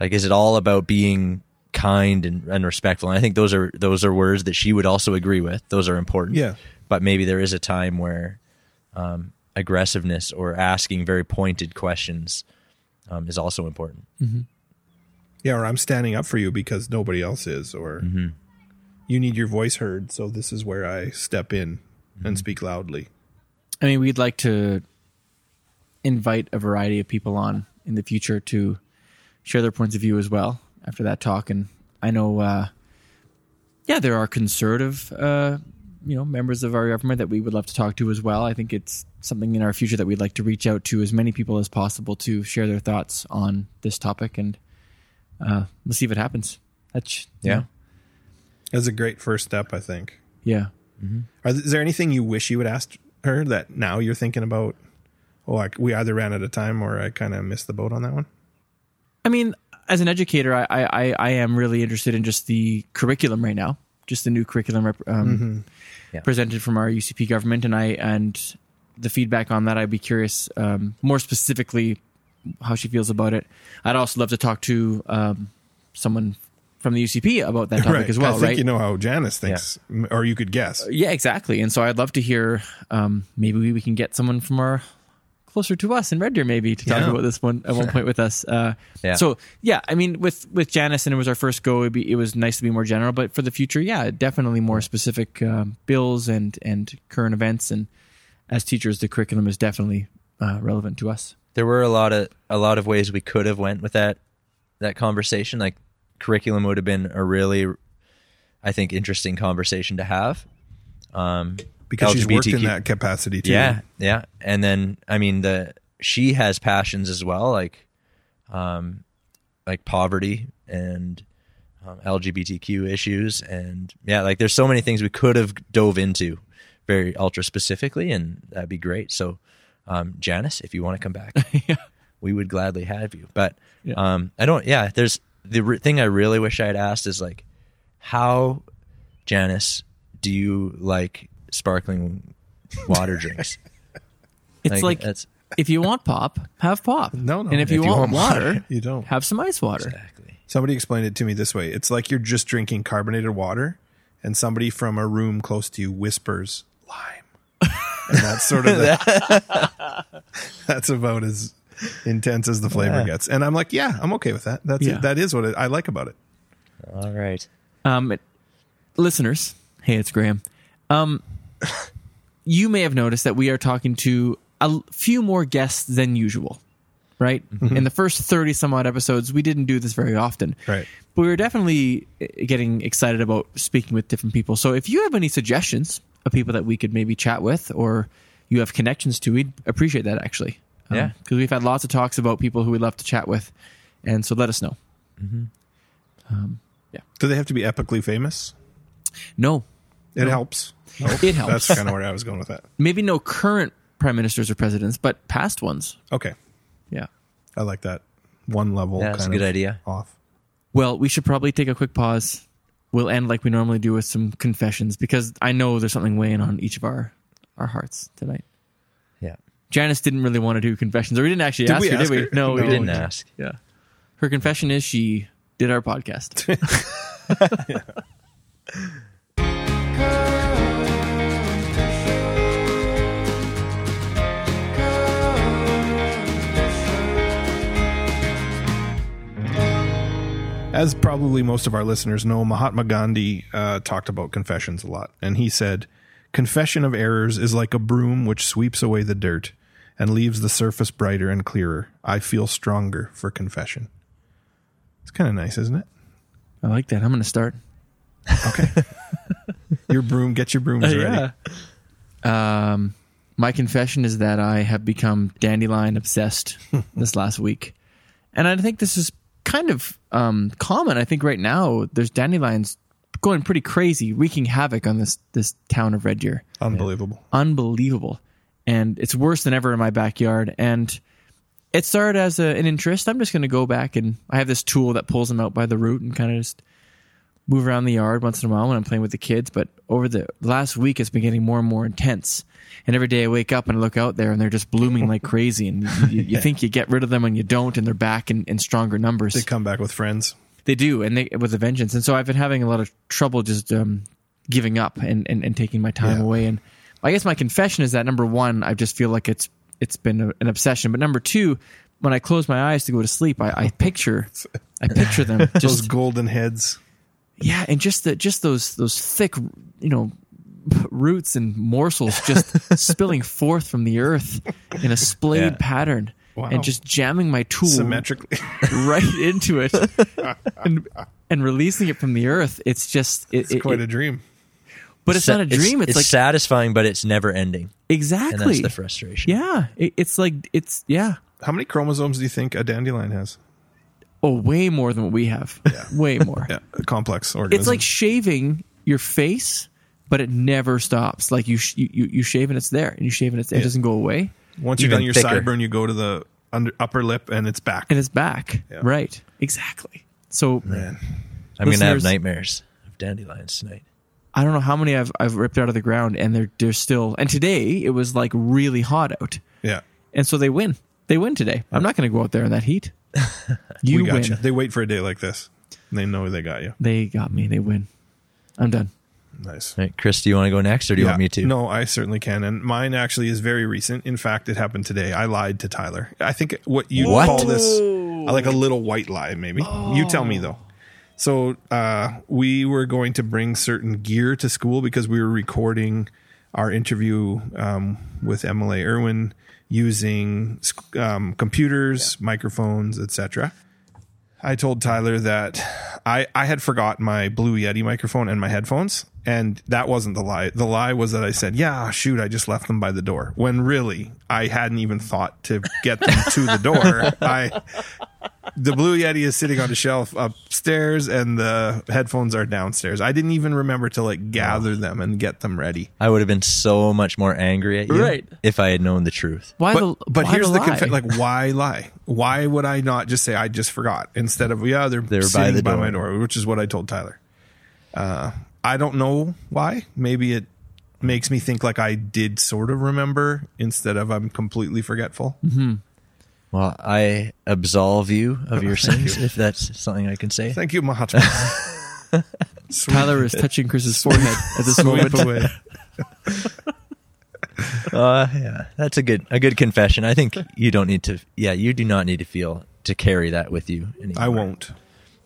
like is it all about being kind and, and respectful and i think those are those are words that she would also agree with those are important Yeah. but maybe there is a time where um, aggressiveness or asking very pointed questions um, is also important yeah. Or I'm standing up for you because nobody else is, or you need your voice heard. So this is where I step in and speak loudly. I mean, we'd like to invite a variety of people on in the future to share their points of view as well after that talk. And I know, uh, yeah, there are conservative, uh, you know, members of our government that we would love to talk to as well. I think it's something in our future that we'd like to reach out to as many people as possible to share their thoughts on this topic. And uh, let's see if it happens. That's Yeah. know, That's a great first step, I think. yeah. Are, is there anything you wish you would ask her that now you're thinking about well, I, we either ran out of time or I kind of missed the boat on that one. I mean, as an educator, I, I, I am really interested in just the curriculum right now, just the new curriculum rep- um, Yeah. presented from our UCP government, and I and the feedback on that. I'd be curious, um, more specifically, how she feels about it. I'd also love to talk to um, someone from the UCP about that topic as well. I think right? you know how Janis thinks, m or you could guess. Yeah, exactly. And so I'd love to hear. Um, maybe we, we can get someone from our closer to us in Red Deer, maybe to talk Yeah. about this one at one point with us. Uh, Yeah. So yeah, I mean, with with Janis, and it was our first go. It'd be, it was nice to be more general, but for the future, yeah, definitely more specific um, bills and and current events. And as teachers, the curriculum is definitely uh, relevant to us. there were a lot of a lot of ways we could have went with that that conversation. Like curriculum would have been a really, I think, interesting conversation to have. Um, Because she's worked in that capacity too. Yeah, yeah. And then I mean the she has passions as well, like um like poverty and um, LGBTQ issues and yeah, like there's so many things we could have dove into very ultra specifically and that'd be great. So um Janis, if you want to come back, we would gladly have you. But Yeah. um I don't yeah, there's the re- thing I really wish I had asked is like how Janis do you like sparkling water drinks? It's like, that's if you want pop, have pop. No, no. And if, you, want, water, you don't. have some ice water. exactly. Somebody explained it to me this way: it's like you're just drinking carbonated water, and somebody from a room close to you whispers lime, and that's sort of the, that's about as intense as the flavor Yeah. gets. And I'm like, yeah, I'm okay with that. That's Yeah. that is what it, I like about it. All right. Um, it- listeners, hey, it's Graham. Um, you may have noticed that we are talking to a few more guests than usual, right? Mm-hmm. In the first 30 some odd episodes, we didn't do this very often. Right. But we were definitely uh, getting excited about speaking with different people. So if you have any suggestions of people that we could maybe chat with or you have connections to, we'd appreciate that actually. Um, yeah. Because we've had lots of talks about people who we'd love to chat with. And so let us know. Mm-hmm. Um, yeah. Do they have to be epically famous? No, It helps. No, It helps. That's kind of where I was going with that. maybe no current prime ministers or presidents, but past ones. Okay, Yeah. I like that. One level. Yeah, that's kind a good of idea. Off. Well, we should probably take a quick pause. We'll end like we normally do with some confessions because I know there's something weighing on each of our our hearts tonight. Yeah. Janis didn't really want to do confessions, or we didn't actually Did ask we her, ask did we? her? No, we No. We didn't didn't. ask. Yeah. Her confession is she did our podcast. As probably most of our listeners know, Mahatma Gandhi uh, talked about confessions a lot. And he said, Confession of errors is like a broom which sweeps away the dirt and leaves the surface brighter and clearer. I feel stronger for confession. It's kind of nice, isn't it? I like that. I'm going to start. Okay. your broom, get your brooms ready. Um, my confession is that I have become dandelion obsessed this last week, and I think this is kind of um, common. I think right now there's dandelions going pretty crazy, wreaking havoc on this this town of Red Deer. Unbelievable. Unbelievable, and it's worse than ever in my backyard. And it started as a, an interest. I'm just going to go back and I have this tool that pulls them out by the root and kind of just move around the yard once in a while when I'm playing with the kids. But over the last week, it's been getting more and more intense. And every day I wake up and I look out there and they're just blooming like crazy. And you, you, you think you get rid of them and you don't, and they're back in, in stronger numbers. They come back with friends. They do, and they with a vengeance. And so I've been having a lot of trouble just um, giving up and, and, and taking my time Yeah. away. And I guess my confession is that number one, I just feel like it's it's been a, an obsession. But number two, when I close my eyes to go to sleep, I, I picture I picture them Those just golden heads. Yeah, and just the just those those thick you know roots and morsels just spilling forth from the earth in a splayed Yeah. pattern. Wow. And just jamming my tool Symmetrically. right into it and, and releasing it from the earth. It's just it, it's it- quite it- a dream. but it's not a dream. It's, It's, like satisfying, but it's never ending, exactly. and that's the frustration. yeah, it, it's like it's yeah. How many chromosomes do you think a dandelion has? Oh, way more than what we have. Yeah. Way more. Yeah, complex organism. It's like shaving your face, but it never stops. Like you, sh- you, you, you shave and it's there, and you shave and it's there. It doesn't go away. Once you've done your thicker. sideburn, you go to the under, upper lip and it's back. and it's back. Yeah. Right. Exactly. So Man. I'm gonna have nightmares of dandelions tonight. I don't know how many I've I've ripped out of the ground, and they're they're still. And today it was like really hot out, Yeah. and so they win. They win today. I'm not going to go out there in that heat. You we got win. you. They wait for a day like this. And they know they got you. They got me. They win. I'm done. Nice. All right, Chris, do you want to go next, or do you want me to? No, I certainly can. And mine actually is very recent. In fact, it happened today. I lied to Tyler. I think what you What? call this like a little white lie, maybe. You tell me though. So uh, we were going to bring certain gear to school because we were recording our interview um, with Emily Irwin using um, computers, microphones, etc. I told Tyler that I, I had forgot my Blue Yeti microphone and my headphones, and that wasn't the lie. The lie was that I said, "Yeah, shoot, I just left them by the door." When really, I hadn't even thought to get them to the door. I the Blue Yeti is sitting on a shelf upstairs, and the headphones are downstairs. I didn't even remember to like gather them and get them ready. I would have been so much more angry at you Right. if I had known the truth. Why But the? but why here's the, lie? conf- like why lie? Why would I not just say I just forgot instead of yeah they're, They're by sitting the by, my door, which is what I told Tyler. Uh, I don't know why. Maybe it makes me think like I did sort of remember instead of I'm completely forgetful. Well, I absolve you of your sins, if that's something I can say. Thank you, Mahatma. Sweep- Tyler is touching Chris's forehead at this moment. away. Uh, yeah, that's a good a good confession. I think you don't need to. Yeah, you do not need to feel to carry that with you. Anymore. I won't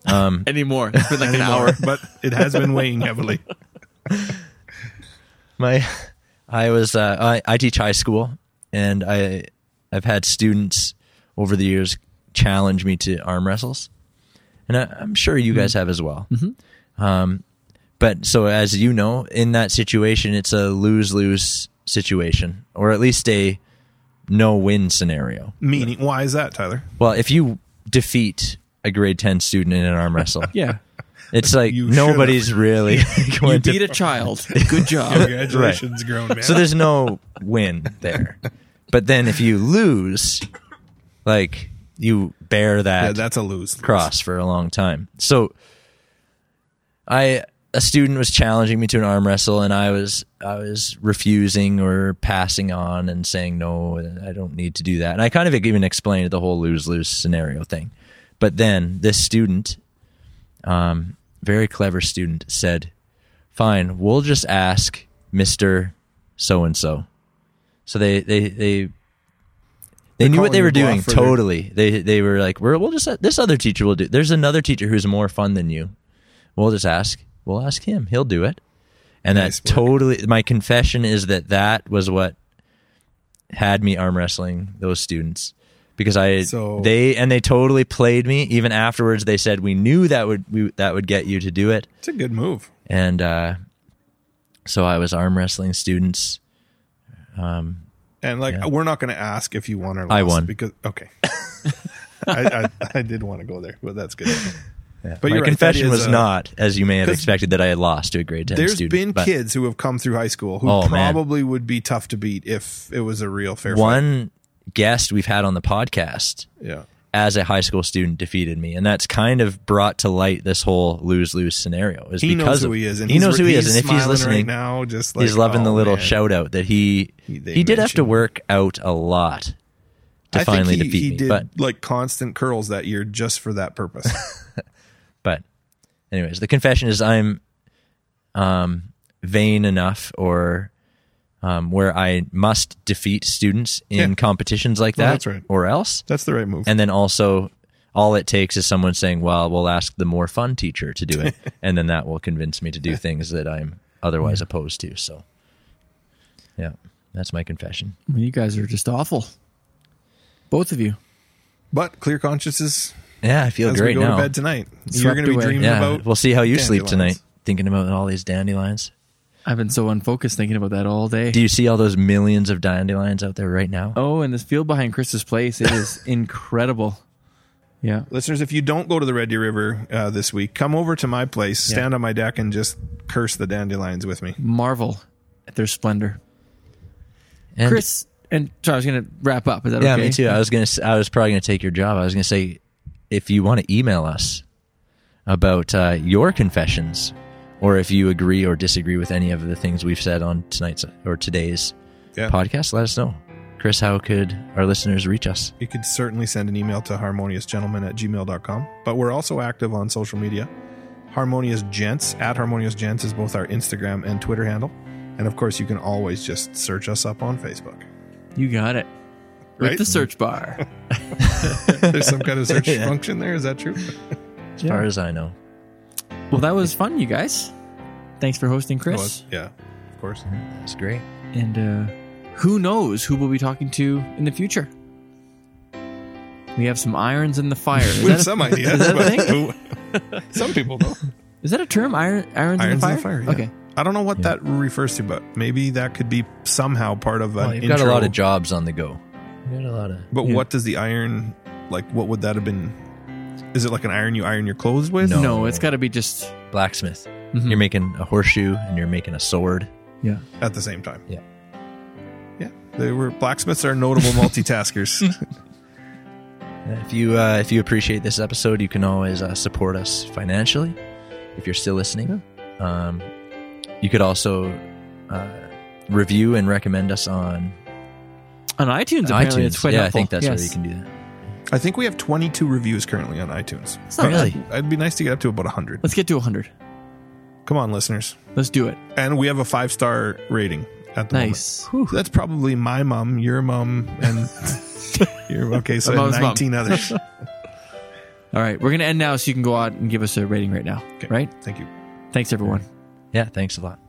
Um, Anymore. It's been like an hour. but it has been weighing heavily. my I was uh, I, I teach high school, and I I've had students over the years challenge me to arm wrestles, and I, I'm sure you guys have as well. Um, but so as you know, in that situation, it's a lose lose situation, or at least a no win scenario. Meaning, why is that, Tyler? Well, if you defeat a grade ten student in an arm wrestle, Yeah. it's like You nobody's really You going to beat a child. Good job. Congratulations, grown man. so there's no win there. But then if you lose, like you bear that yeah, that's a lose. cross for a long time. So I a student was challenging me to an arm wrestle and I was I was refusing or passing on and saying no, I don't need to do that. And I kind of even explained the whole lose-lose scenario thing. But then this student um very clever student said, "Fine, we'll just ask Mr. so and so." So they they they they knew what they were doing for their- totally. They they were like, "We're we'll just this other teacher will do. There's another teacher who's more fun than you. We'll just ask. We'll ask him. He'll do it." And Nice that work. totally. My confession is that that was what had me arm wrestling those students because I So- they and they totally played me. Even afterwards, they said we knew that would we, that would get you to do it, It's a good move. and uh, so I was arm wrestling students. Um, And like, Yeah. we're not going to ask if you won or lost. I won. because okay. I, I I did want to go there, but that's good. But my you're right, confession was not, as you may have expected, that I had lost to a grade ten There's student. been but kids who have come through high school who Oh, man. probably would be tough to beat if it was a real fair fight. Guest we've had on the podcast Yeah. as a high school student defeated me, and that's kind of brought to light this whole lose lose scenario. Is He because knows who he is, and he knows who he is, and if he's listening right now, just like he's loving the oh, little man. shout out that he He- he did have to work out a lot to I finally he, defeat he me. did But like constant curls that year just for that purpose. but anyways, the confession is I'm um vain enough or um, where I must defeat students in Yeah. competitions like Well, that, that's right. or else. That's the right move. And then also, all it takes is someone saying, "Well, we'll ask the more fun teacher to do it," and then that will convince me to do things that I'm otherwise opposed to. So, yeah, that's my confession. Well, you guys are just awful. Both of you. but clear consciences Yeah, I feel as great we go now. to bed tonight. You're going to be away. dreaming yeah, about. we'll see how you sleep tonight, thinking about all these dandelions. I've been so unfocused thinking about that all day. Do you see all those millions of dandelions out there right now? oh, and this field behind Chris's place, it is incredible. Yeah. Listeners, if you don't go to the Red Deer River uh, this week, come over to my place, stand on my deck, and just curse the dandelions with me. Marvel at their splendor. And Chris, And sorry, I was going to wrap up. Is that Yeah, okay? me too. I was gonna. I was probably gonna take your job. I was gonna say, if you want to email us about uh, your confessions, or if you agree or disagree with any of the things we've said on tonight's or today's Yeah. podcast, let us know. Chris, how could our listeners reach us? You could certainly send an email to harmoniousgentleman at gmail.com. But we're also active on social media. Harmonious Gents at Harmonious Gents is both our Instagram and Twitter handle. And of course, you can always just search us up on Facebook. You got it. With Right? the search bar. There's some kind of search Yeah. function there. Is that true? As far as I know, well, that was fun, you guys. Thanks for hosting, Chris. it's- yeah, of course. that's great. And uh, who knows who we'll be talking to in the future? We have some irons in the fire. Is, We that, have a, some ideas. is that a but thing? who- some people don't. is that a term? Iron, irons, Irons in the fire? yeah. Okay. I don't know what that refers to, but maybe that could be somehow part of an Well, you've intro. got a lot of jobs on the go. You've got a lot of. But Yeah. what does the iron like? What would that have been? Is it like an iron you iron your clothes with? No. No, it's got to be just. blacksmith. Mhm. You're making a horseshoe and you're making a sword. Yeah. At the same time. Yeah. Yeah. They were blacksmiths are notable multitaskers. If you uh, if you appreciate this episode, you can always uh, support us financially. If you're still listening, um, you could also uh, review and recommend us on On iTunes, apparently, iTunes. it's quite yeah, helpful. I think that's Yes. where you can do that. I think we have 22 reviews currently on iTunes. It's not Really? bad. It'd be nice to get up to about 100. Let's get to 100. Come on, listeners. Let's do it. And we have a five star rating at the Nice. moment. So that's probably my mom, your mom, and your okay. So My mom's mom. 19 others. All right. We're going to end now so you can go out and give us a rating right now. Okay. Right? Thank you. Thanks, everyone. Yeah, thanks a lot.